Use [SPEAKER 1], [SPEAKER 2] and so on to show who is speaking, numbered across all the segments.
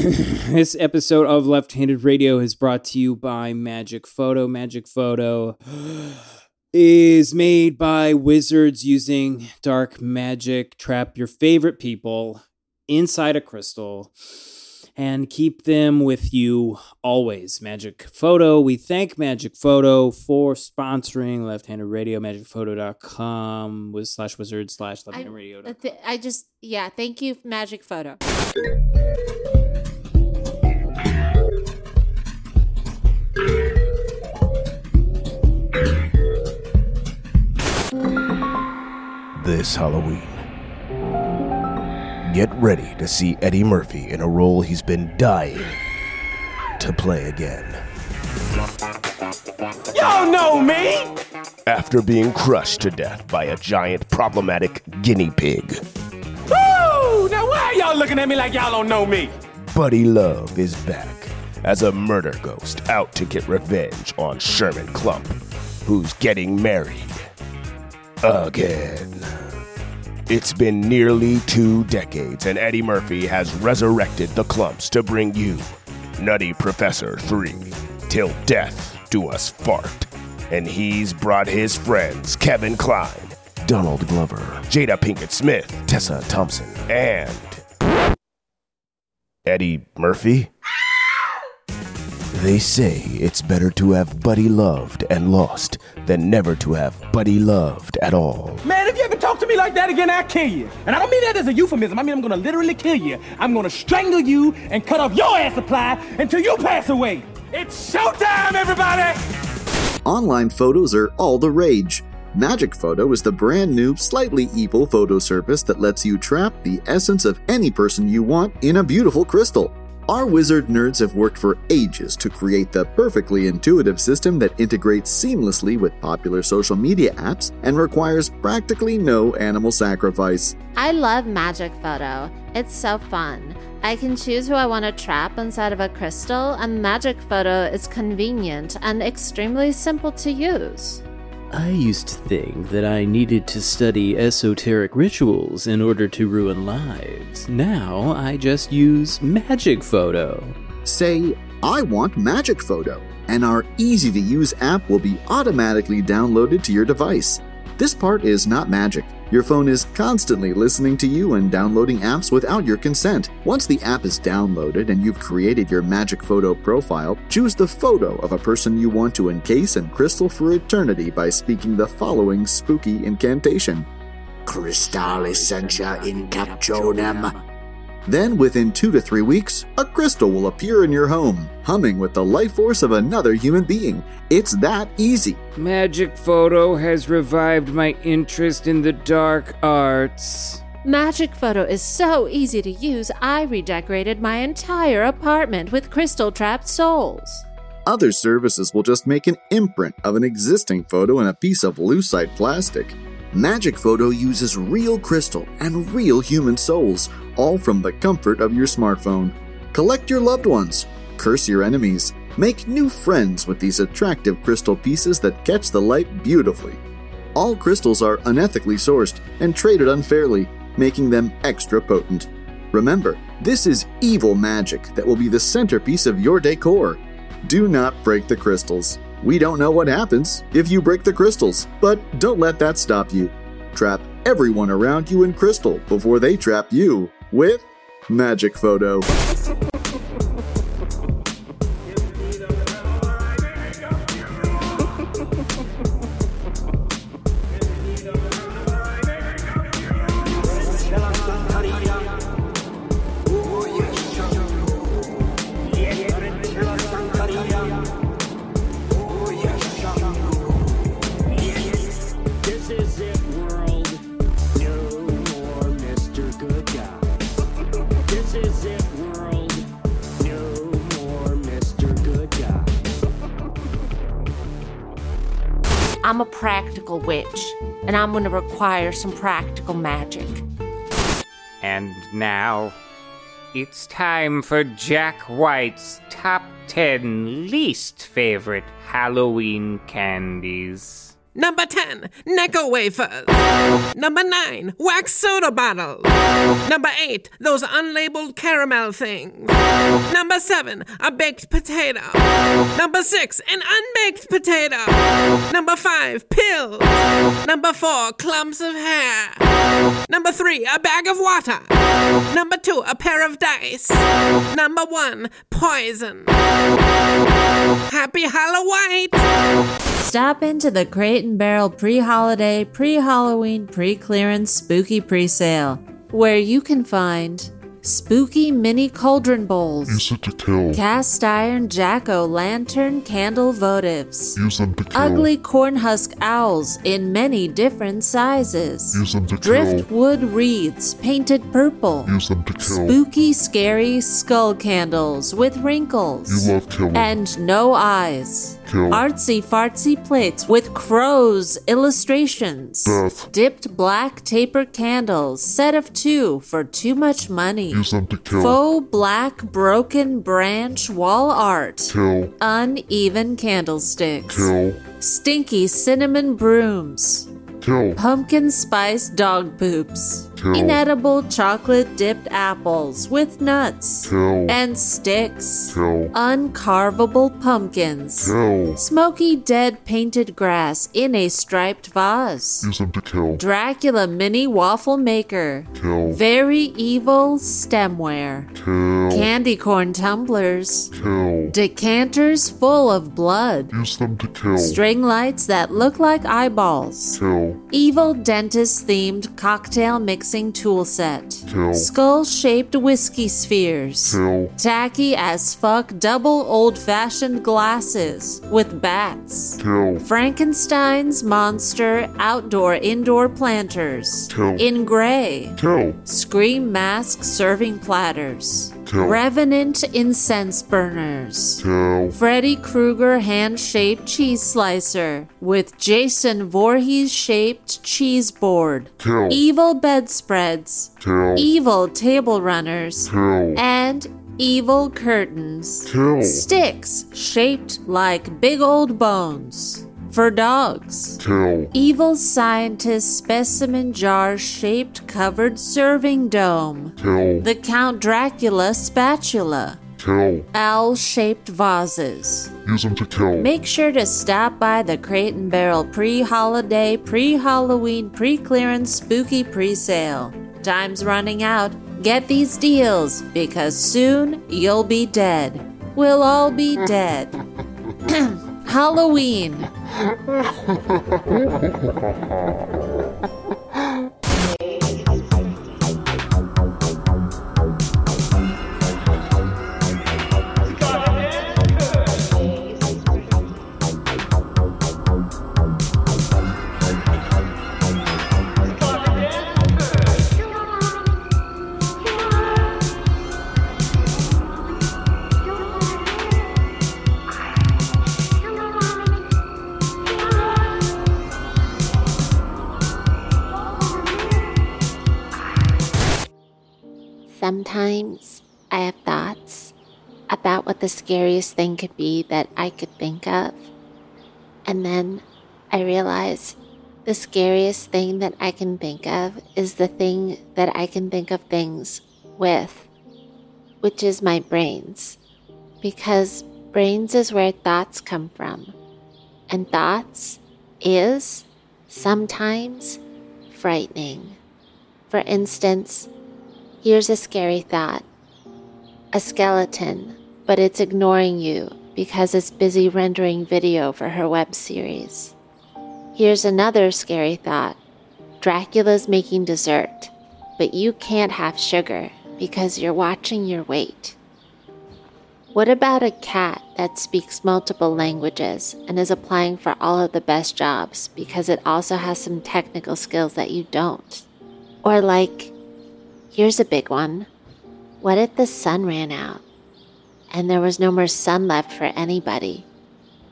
[SPEAKER 1] this episode of Left Handed Radio is brought to you by Magic Photo. Magic Photo is made by wizards using dark magic. Trap your favorite people inside a crystal and keep them with you always. Magic Photo. We thank Magic Photo for sponsoring Left Handed Radio. MagicPhoto.com with slash wizard slash left handed radio.
[SPEAKER 2] I, th- I just, yeah, thank you, Magic Photo.
[SPEAKER 3] This Halloween. Get ready to see Eddie Murphy in a role he's been dying to play again.
[SPEAKER 4] Y'all know me!
[SPEAKER 3] After being crushed to death by a giant problematic guinea pig,
[SPEAKER 4] Woo! Now why are y'all looking at me like y'all don't know me?
[SPEAKER 3] Buddy Love is back as a murder ghost out to get revenge on Sherman Clump, who's getting married again. It's been nearly two decades, and Eddie Murphy has resurrected the clumps to bring you Nutty Professor 3 Till Death Do Us Fart. And he's brought his friends Kevin Kline, Donald Glover, Jada Pinkett Smith, Tessa Thompson, and Eddie Murphy? They say it's better to have Buddy loved and lost than never to have Buddy loved at all.
[SPEAKER 4] Man, to me like that again, I'll kill you. And I don't mean that as a euphemism. I mean, I'm gonna literally kill you. I'm gonna strangle you and cut off your air supply until you pass away. It's showtime, everybody!
[SPEAKER 5] Online photos are all the rage. Magic Photo is the brand new, slightly evil photo service that lets you trap the essence of any person you want in a beautiful crystal. Our wizard nerds have worked for ages to create the perfectly intuitive system that integrates seamlessly with popular social media apps and requires practically no animal sacrifice.
[SPEAKER 2] I love Magic Photo. It's so fun. I can choose who I want to trap inside of a crystal, and Magic Photo is convenient and extremely simple to use.
[SPEAKER 6] I used to think that I needed to study esoteric rituals in order to ruin lives. Now I just use Magic Photo.
[SPEAKER 5] Say, I want Magic Photo, and our easy to use app will be automatically downloaded to your device. This part is not magic. Your phone is constantly listening to you and downloading apps without your consent. Once the app is downloaded and you've created your Magic Photo profile, choose the photo of a person you want to encase in crystal for eternity by speaking the following spooky incantation.
[SPEAKER 7] Crystal Essentia in.
[SPEAKER 5] Then, within two to three weeks, a crystal will appear in your home, humming with the life force of another human being. It's that easy.
[SPEAKER 1] Magic Photo has revived my interest in the dark arts.
[SPEAKER 2] Magic Photo is so easy to use, I redecorated my entire apartment with crystal trapped souls.
[SPEAKER 5] Other services will just make an imprint of an existing photo in a piece of lucite plastic. Magic Photo uses real crystal and real human souls, all from the comfort of your smartphone. Collect your loved ones, curse your enemies, make new friends with these attractive crystal pieces that catch the light beautifully. All crystals are unethically sourced and traded unfairly, making them extra potent. Remember, this is evil magic that will be the centerpiece of your decor. Do not break the crystals. We don't know what happens if you break the crystals, but don't let that stop you. Trap everyone around you in crystal before they trap you with Magic Photo.
[SPEAKER 8] Going to require some practical magic.
[SPEAKER 9] And now, it's time for Jack White's top 10 least favorite Halloween candies.
[SPEAKER 10] Number 10, Necco wafers. Number 9, wax soda bottle. Number 8, those unlabeled caramel things. Number 7, a baked potato. Number 6, an unbaked potato. Number 5, pills. Number 4, clumps of hair. Number 3, a bag of water. Number 2, a pair of dice. Number 1, poison. Happy Halloween!
[SPEAKER 2] Stop into the Crate and Barrel pre holiday, pre Halloween, pre clearance, spooky pre sale, where you can find spooky mini cauldron bowls,
[SPEAKER 11] Use it to kill.
[SPEAKER 2] cast iron jack o' lantern candle votives,
[SPEAKER 11] Use them to kill.
[SPEAKER 2] ugly cornhusk owls in many different sizes,
[SPEAKER 11] Use them to kill.
[SPEAKER 2] driftwood wreaths painted purple,
[SPEAKER 11] Use them to kill.
[SPEAKER 2] spooky, scary skull candles with wrinkles,
[SPEAKER 11] You love killing.
[SPEAKER 2] and no eyes.
[SPEAKER 11] Kill.
[SPEAKER 2] Artsy fartsy plates with crows illustrations.
[SPEAKER 11] Death.
[SPEAKER 2] Dipped black taper candles, set of two for too much money.
[SPEAKER 11] Use them to kill.
[SPEAKER 2] Faux black broken branch wall art.
[SPEAKER 11] Kill.
[SPEAKER 2] Uneven candlesticks.
[SPEAKER 11] Kill.
[SPEAKER 2] Stinky cinnamon brooms. Pumpkin spice dog poops. Inedible chocolate dipped apples with nuts. And sticks. Uncarvable pumpkins. Smoky dead painted grass in a striped vase.
[SPEAKER 11] Use them to kill.
[SPEAKER 2] Dracula mini waffle maker. Very evil stemware. Candy corn tumblers. Decanters full of blood.
[SPEAKER 11] Use them to kill.
[SPEAKER 2] String lights that look like eyeballs.
[SPEAKER 11] Kill.
[SPEAKER 2] Evil dentist themed cocktail mixing tool set.
[SPEAKER 11] Kill.
[SPEAKER 2] Skull shaped whiskey spheres.
[SPEAKER 11] Kill.
[SPEAKER 2] Tacky as fuck double old fashioned glasses with bats.
[SPEAKER 11] Kill.
[SPEAKER 2] Frankenstein's monster outdoor indoor planters. In gray. Scream mask serving platters. Revenant incense burners. Freddy Krueger hand shaped cheese slicer with Jason Voorhees shaped cheese board. Evil bedspreads. Evil table runners. And evil curtains. Sticks shaped like big old bones. For dogs. Evil scientist specimen jar shaped covered serving dome. The Count Dracula spatula.
[SPEAKER 11] Kill.
[SPEAKER 2] Owl shaped vases.
[SPEAKER 11] Use them to kill.
[SPEAKER 2] Make sure to stop by the Crate and Barrel pre holiday, pre Halloween, pre clearance, spooky pre sale. Time's running out. Get these deals because soon you'll be dead. We'll all be dead. Halloween.
[SPEAKER 8] about what the scariest thing could be that I could think of. And then I realize the scariest thing that I can think of is the thing that I can think of things with, which is my brains. Because brains is where thoughts come from. And thoughts is sometimes frightening. For instance, Here's a scary thought a skeleton, but it's ignoring you because it's busy rendering video for her web series. Here's another scary thought Dracula's making dessert, but you can't have sugar because you're watching your weight. What about a cat that speaks multiple languages and is applying for all of the best jobs because it also has some technical skills that you don't? Or, like, here's a big one what if the sun ran out and there was no more sun left for anybody?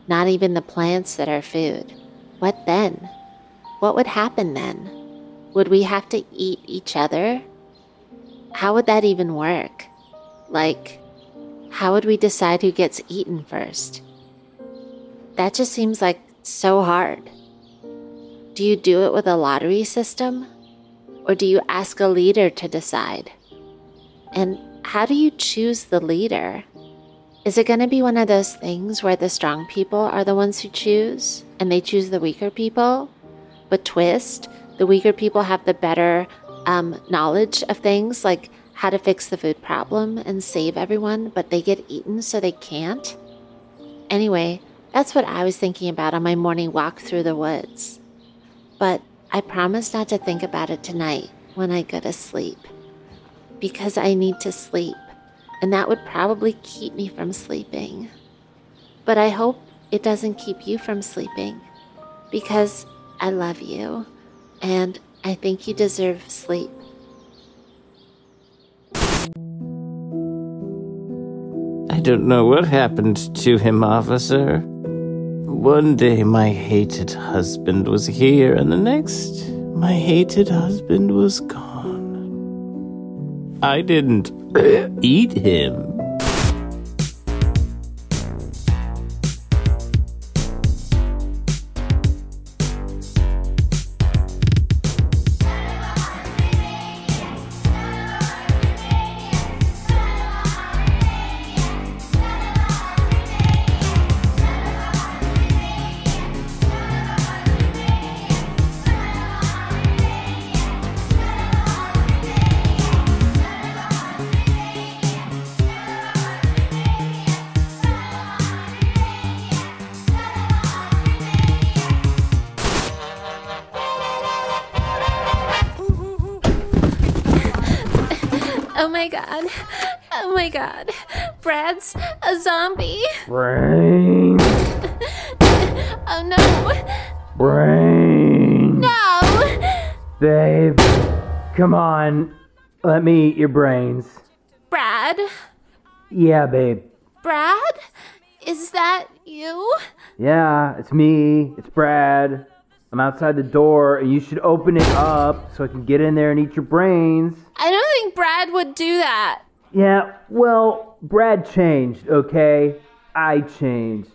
[SPEAKER 8] Not even the plants that are food. What then? What would happen then? Would we have to eat each other? How would that even work? Like, how would we decide who gets eaten first? That just seems like so hard. Do you do it with a lottery system? Or do you ask a leader to decide? And how do you choose the leader? Is it going to be one of those things where the strong people are the ones who choose and they choose the weaker people? But twist, the weaker people have the better um, knowledge of things like how to fix the food problem and save everyone, but they get eaten so they can't? Anyway, that's what I was thinking about on my morning walk through the woods. But I promise not to think about it tonight when I go to sleep. Because I need to sleep, and that would probably keep me from sleeping. But I hope it doesn't keep you from sleeping. Because I love you, and I think you deserve sleep.
[SPEAKER 9] I don't know what happened to him, officer. One day my hated husband was here, and the next, my hated husband was gone. I didn't eat him.
[SPEAKER 8] Oh my god. Oh my god. Brad's a zombie.
[SPEAKER 12] Brain.
[SPEAKER 8] Oh no.
[SPEAKER 12] Brain.
[SPEAKER 8] No.
[SPEAKER 12] Babe, come on. Let me eat your brains.
[SPEAKER 8] Brad?
[SPEAKER 12] Yeah, babe.
[SPEAKER 8] Brad? Is that you?
[SPEAKER 12] Yeah, it's me. It's Brad. I'm outside the door, and you should open it up so I can get in there and eat your brains.
[SPEAKER 8] I don't think Brad would do that.
[SPEAKER 12] Yeah, well, Brad changed, okay? I changed.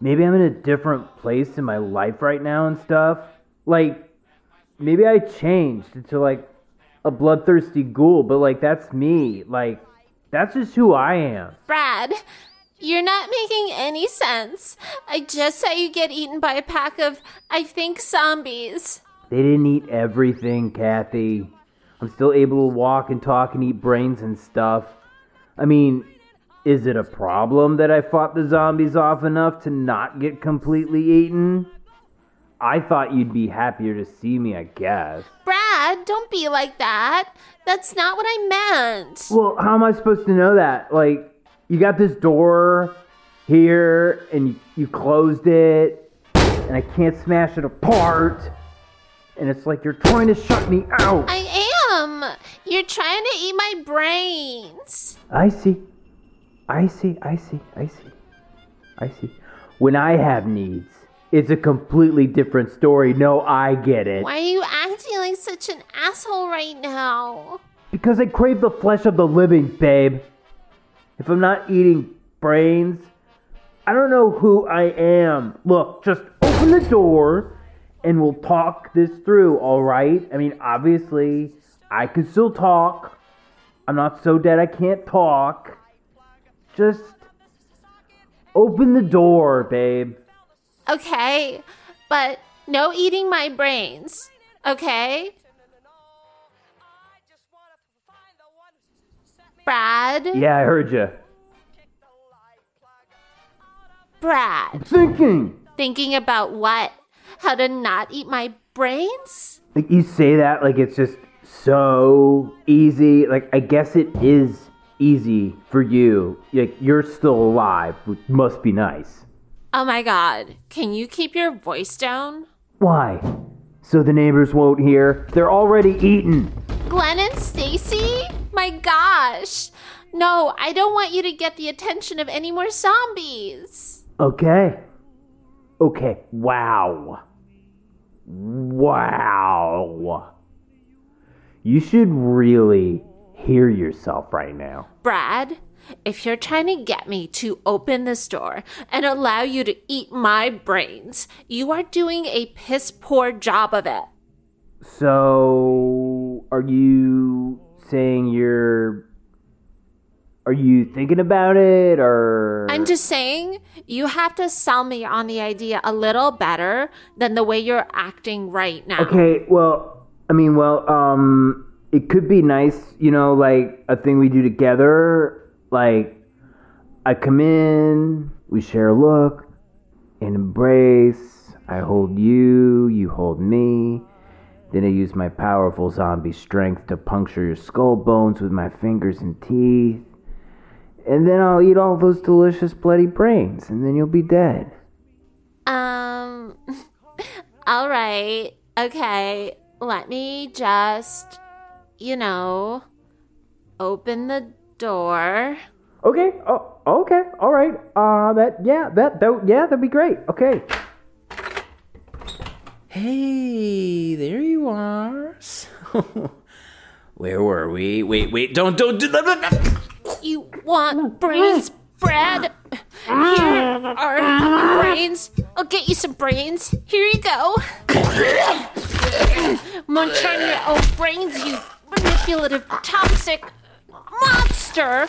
[SPEAKER 12] Maybe I'm in a different place in my life right now and stuff. Like, maybe I changed into like a bloodthirsty ghoul, but like, that's me. Like, that's just who I am.
[SPEAKER 8] Brad, you're not making any sense. I just saw you get eaten by a pack of, I think, zombies.
[SPEAKER 12] They didn't eat everything, Kathy. I'm still able to walk and talk and eat brains and stuff. I mean, is it a problem that I fought the zombies off enough to not get completely eaten? I thought you'd be happier to see me, I guess.
[SPEAKER 8] Brad, don't be like that. That's not what I meant.
[SPEAKER 12] Well, how am I supposed to know that? Like, you got this door here and you, you closed it, and I can't smash it apart, and it's like you're trying to shut me out.
[SPEAKER 8] I am. You're trying to eat my brains.
[SPEAKER 12] I see. I see. I see. I see. I see. When I have needs, it's a completely different story. No, I get it.
[SPEAKER 8] Why are you acting like such an asshole right now?
[SPEAKER 12] Because I crave the flesh of the living, babe. If I'm not eating brains, I don't know who I am. Look, just open the door and we'll talk this through, alright? I mean, obviously, I can still talk. I'm not so dead I can't talk. Just open the door, babe.
[SPEAKER 8] Okay, but no eating my brains. Okay?
[SPEAKER 2] Brad?
[SPEAKER 12] Yeah, I heard you.
[SPEAKER 2] Brad.
[SPEAKER 12] Thinking.
[SPEAKER 2] Thinking about what? How to not eat my brains?
[SPEAKER 12] Like you say that like it's just so easy. Like I guess it is easy for you. Like you're still alive, which must be nice.
[SPEAKER 2] Oh my god. Can you keep your voice down?
[SPEAKER 12] Why? So the neighbors won't hear. They're already eating.
[SPEAKER 2] Glenn and Stacy? My gosh. No, I don't want you to get the attention of any more zombies.
[SPEAKER 12] Okay. Okay. Wow. Wow. You should really hear yourself right now.
[SPEAKER 2] Brad, if you're trying to get me to open this door and allow you to eat my brains, you are doing a piss poor job of it.
[SPEAKER 12] So, are you saying you're. Are you thinking about it or.
[SPEAKER 2] I'm just saying, you have to sell me on the idea a little better than the way you're acting right now.
[SPEAKER 12] Okay, well, I mean, well, um, it could be nice, you know, like a thing we do together. Like, I come in, we share a look, an embrace. I hold you, you hold me. Then I use my powerful zombie strength to puncture your skull bones with my fingers and teeth. And then I'll eat all those delicious bloody brains, and then you'll be dead.
[SPEAKER 2] Um, all right. Okay. Let me just, you know, open the door.
[SPEAKER 12] Okay. Oh, okay. All right. Uh, that yeah, that that yeah, that'd be great. Okay.
[SPEAKER 6] Hey, there you are. Where were we? Wait, wait, don't, don't do that.
[SPEAKER 2] You want brains, Brad? Here are brains. I'll get you some brains. Here you go. Munch on your own brains, you manipulative, toxic monster.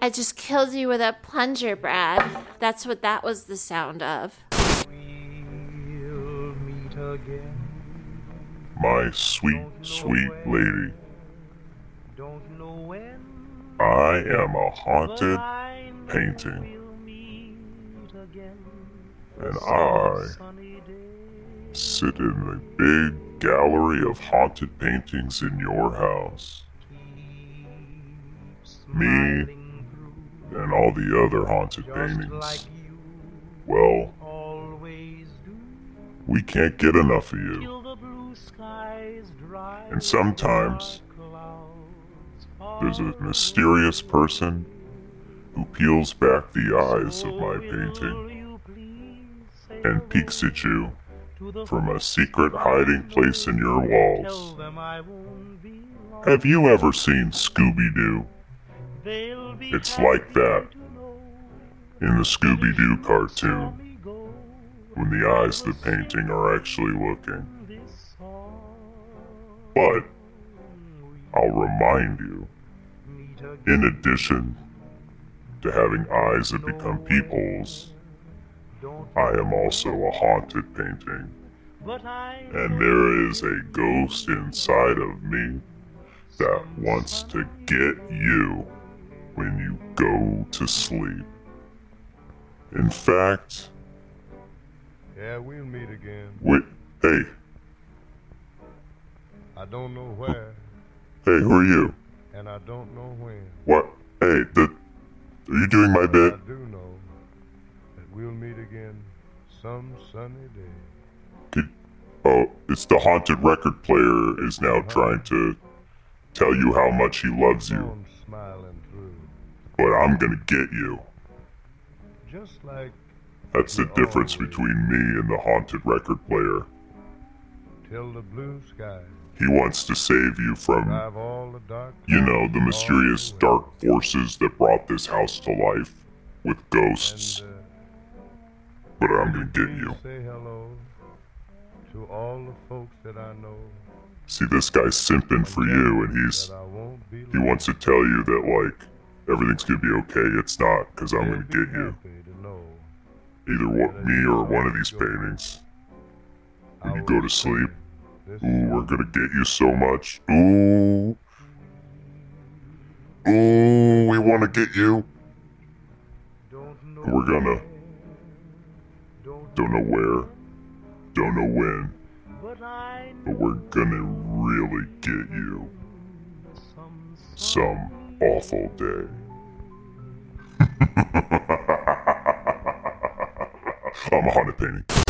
[SPEAKER 2] I just killed you with a plunger, Brad. That's what that was the sound of.
[SPEAKER 11] My sweet, sweet lady. I am a haunted painting. And I sit in a big gallery of haunted paintings in your house. Me and all the other haunted paintings. Well, we can't get enough of you. And sometimes there's a mysterious person who peels back the eyes of my painting and peeks at you from a secret hiding place in your walls. Have you ever seen Scooby Doo? It's like that in the Scooby Doo cartoon when the eyes of the painting are actually looking. But I'll remind you, in addition to having eyes that become people's, I am also a haunted painting. And there is a ghost inside of me that wants to get you when you go to sleep. In fact,
[SPEAKER 13] Yeah, we'll meet again.
[SPEAKER 11] wait, hey,
[SPEAKER 13] I don't know where,
[SPEAKER 11] hey, who are you?
[SPEAKER 13] and I don't know when.
[SPEAKER 11] What? Hey, the, are you doing my bit?
[SPEAKER 13] I do know that we'll meet again some sunny day.
[SPEAKER 11] Could, oh, it's the haunted record player is now uh-huh. trying to tell you how much he loves you. But I'm gonna get you.
[SPEAKER 13] just like
[SPEAKER 11] That's the difference between me and the haunted record player.
[SPEAKER 13] till the blue sky.
[SPEAKER 11] He wants to save you from,
[SPEAKER 13] all the dark.
[SPEAKER 11] you know, the mysterious dark forces that brought this house to life with uh, ghosts. But I'm gonna get you.
[SPEAKER 13] Say hello to all the folks that I know.
[SPEAKER 11] See, this guy's simping for you, and he's he wants to tell you that like everything's gonna be okay. It's not, cause I'm gonna get you. Either what, me or one of these paintings. When you go to sleep, ooh, we're gonna get you so much. Ooh, ooh, we want to get you. We're gonna. Don't know where, don't know when, but we're gonna really get you. Some awful day. I'm a haunted painting.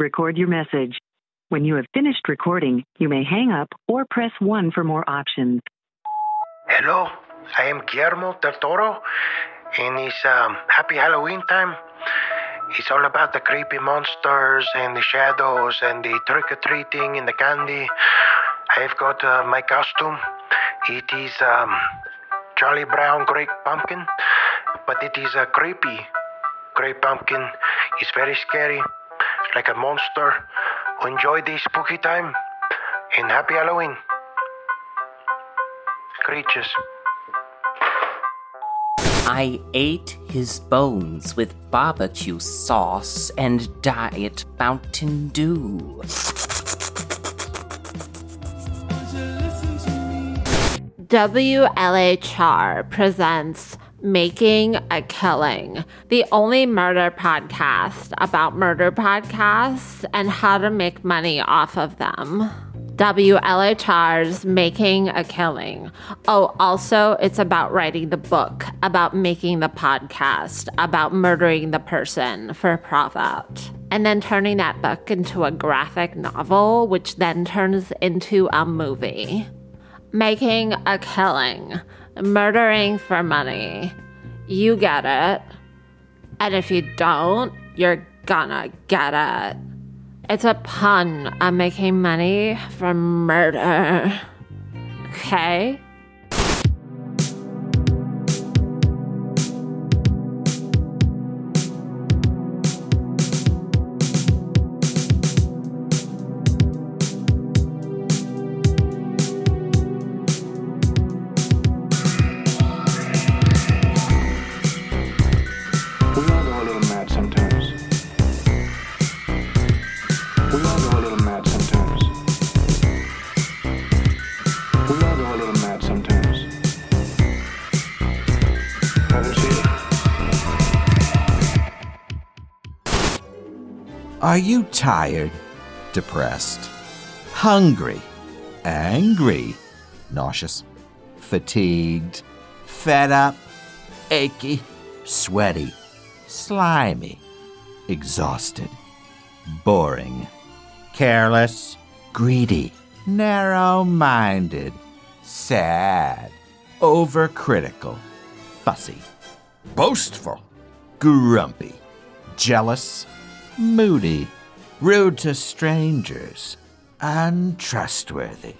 [SPEAKER 14] Record your message. When you have finished recording, you may hang up or press 1 for more options.
[SPEAKER 15] Hello, I am Guillermo del Toro, and it's um, happy Halloween time. It's all about the creepy monsters and the shadows and the trick or treating and the candy. I've got uh, my costume. It is um, Charlie Brown Great Pumpkin, but it is a creepy Great Pumpkin. It's very scary, like a monster. Enjoy the spooky time and happy Halloween. Creatures.
[SPEAKER 16] I ate his bones with barbecue sauce and diet Mountain Dew.
[SPEAKER 2] WLHR presents Making a Killing, the only murder podcast about murder podcasts and how to make money off of them. WLHR's Making a Killing. Oh, also, it's about writing the book, about making the podcast, about murdering the person for profit. And then turning that book into a graphic novel, which then turns into a movie. Making a killing, murdering for money. You get it. And if you don't, you're gonna get it. It's a pun on making money from murder. Okay?
[SPEAKER 17] Are you tired, depressed, hungry, angry, nauseous, fatigued, fed up, achy, sweaty, slimy, exhausted, boring, careless, greedy, narrow minded, sad, overcritical, fussy, boastful, grumpy, jealous, moody, rude to strangers, untrustworthy,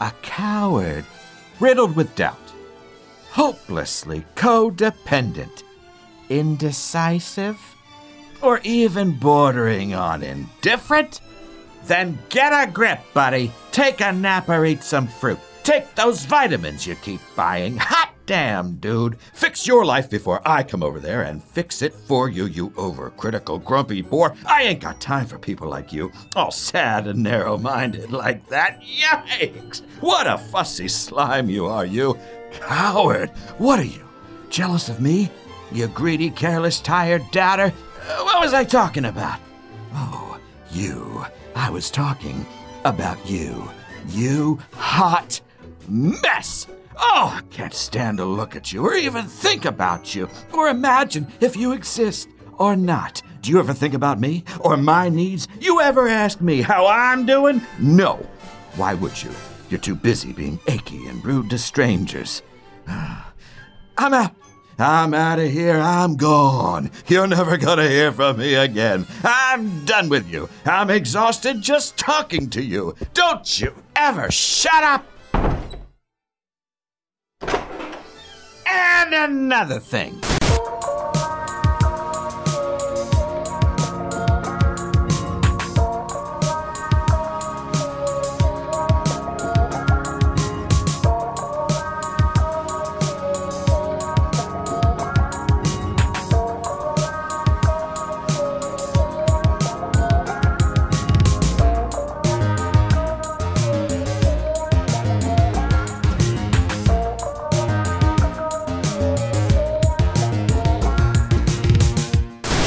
[SPEAKER 17] a coward, riddled with doubt, hopelessly codependent, indecisive, or even bordering on indifferent? Then get a grip, buddy. Take a nap or eat some fruit. Take those vitamins you keep buying. Hot damn, dude. Fix your life before I come over there and fix it for you, you overcritical, grumpy bore. I ain't got time for people like you, all sad and narrow minded like that. Yikes! What a fussy slime you are, you. Coward! What are you? Jealous of me? You greedy, careless, tired doubter? Uh, What was I talking about? Oh, you. I was talking about you. You hot mess! Oh, I can't stand to look at you or even think about you or imagine if you exist or not. Do you ever think about me or my needs? You ever ask me how I'm doing? No. Why would you? You're too busy being achy and rude to strangers. I'm out. I'm out of here. I'm gone. You're never gonna hear from me again. I'm done with you. I'm exhausted just talking to you. Don't you ever shut up! And another thing.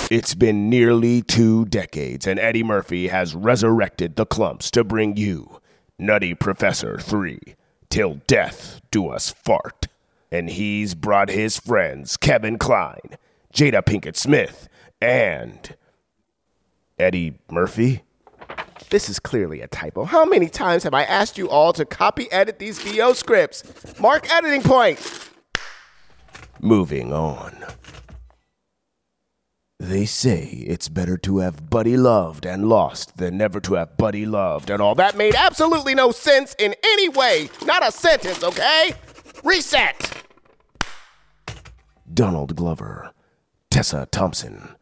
[SPEAKER 3] It's been nearly two decades, and Eddie Murphy has resurrected the clumps to bring you Nutty Professor 3 Till Death Do Us Fart. And he's brought his friends Kevin Kline, Jada Pinkett Smith, and Eddie Murphy.
[SPEAKER 18] This is clearly a typo. How many times have I asked you all to copy edit these VO scripts? Mark editing point.
[SPEAKER 3] Moving on. They say it's better to have Buddy loved and lost than never to have Buddy loved and all that.
[SPEAKER 18] Made absolutely no sense in any way. Not a sentence, okay? Reset.
[SPEAKER 3] Donald Glover, Tessa Thompson,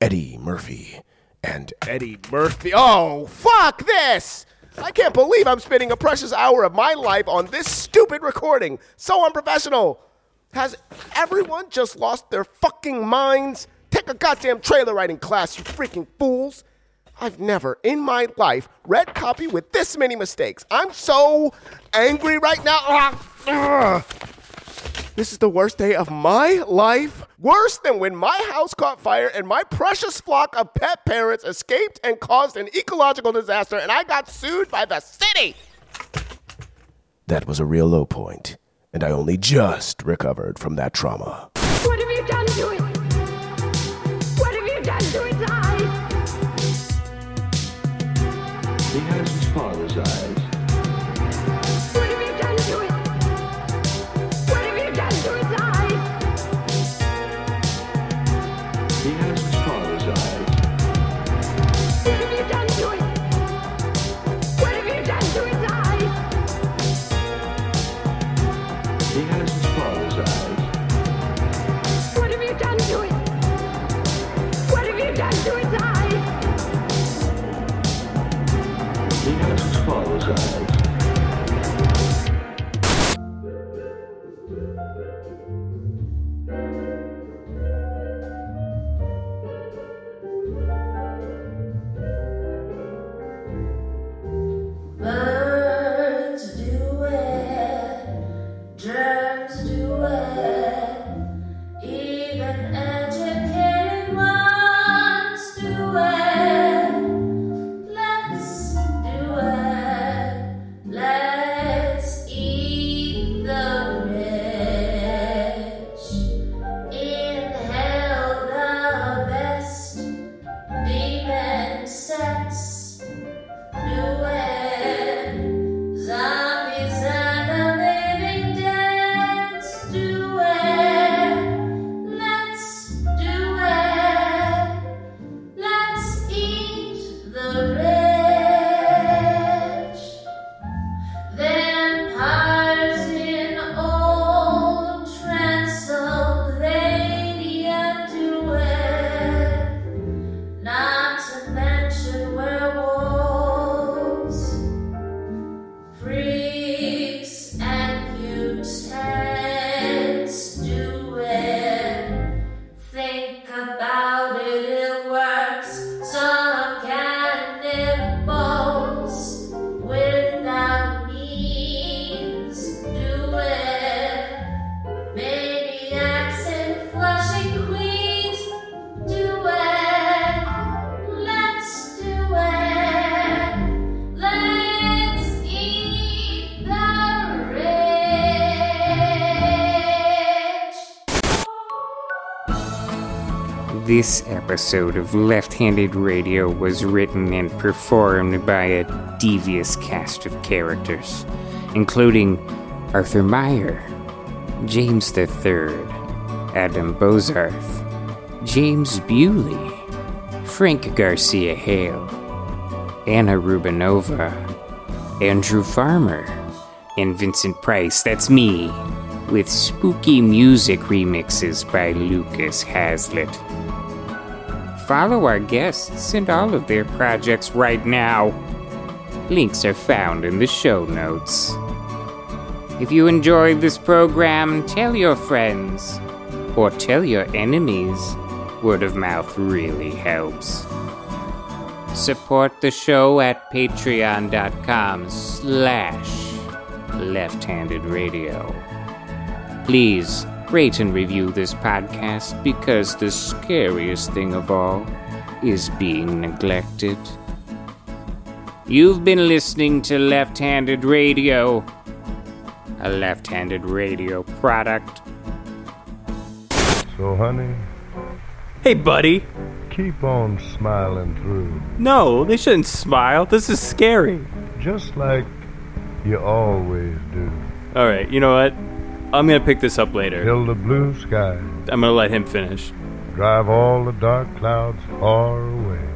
[SPEAKER 3] Eddie Murphy, and
[SPEAKER 18] Eddie Murphy. Oh, fuck this! I can't believe I'm spending a precious hour of my life on this stupid recording. So unprofessional. Has everyone just lost their fucking minds? Take a goddamn trailer writing class, you freaking fools. I've never in my life read copy with this many mistakes. I'm so angry right now. Ah, ugh. This is the worst day of my life. Worse than when my house caught fire and my precious flock of pet parents escaped and caused an ecological disaster and I got sued by the city.
[SPEAKER 3] that was a real low point, and I only just recovered from that trauma.
[SPEAKER 19] Has
[SPEAKER 20] This episode of Left Handed Radio was written and performed by a devious cast of characters, including Arthur Meyer, James III, Adam Bozarth, James Bewley, Frank Garcia Hale, Anna Rubinova, Andrew Farmer, and Vincent Price, that's me, with spooky music remixes by Lucas Hazlitt. Follow our guests and all of their projects right now. Links are found in the show notes. If you enjoyed this program, tell your friends or tell your enemies. Word of mouth really helps. Support the show at patreon.com slash left-handed radio. Please rate and review this podcast because the scariest thing of all is being neglected. You've been listening to Left Handed Radio, a left handed radio product.
[SPEAKER 13] So, honey,
[SPEAKER 21] Hey, buddy.
[SPEAKER 13] keep on smiling through.
[SPEAKER 21] No, they shouldn't smile. This is scary.
[SPEAKER 13] Just like you always do.
[SPEAKER 21] All right, you know what? I'm gonna pick this up later.
[SPEAKER 13] Till the blue sky
[SPEAKER 21] I'm gonna let him finish.
[SPEAKER 13] drive all the dark clouds far away.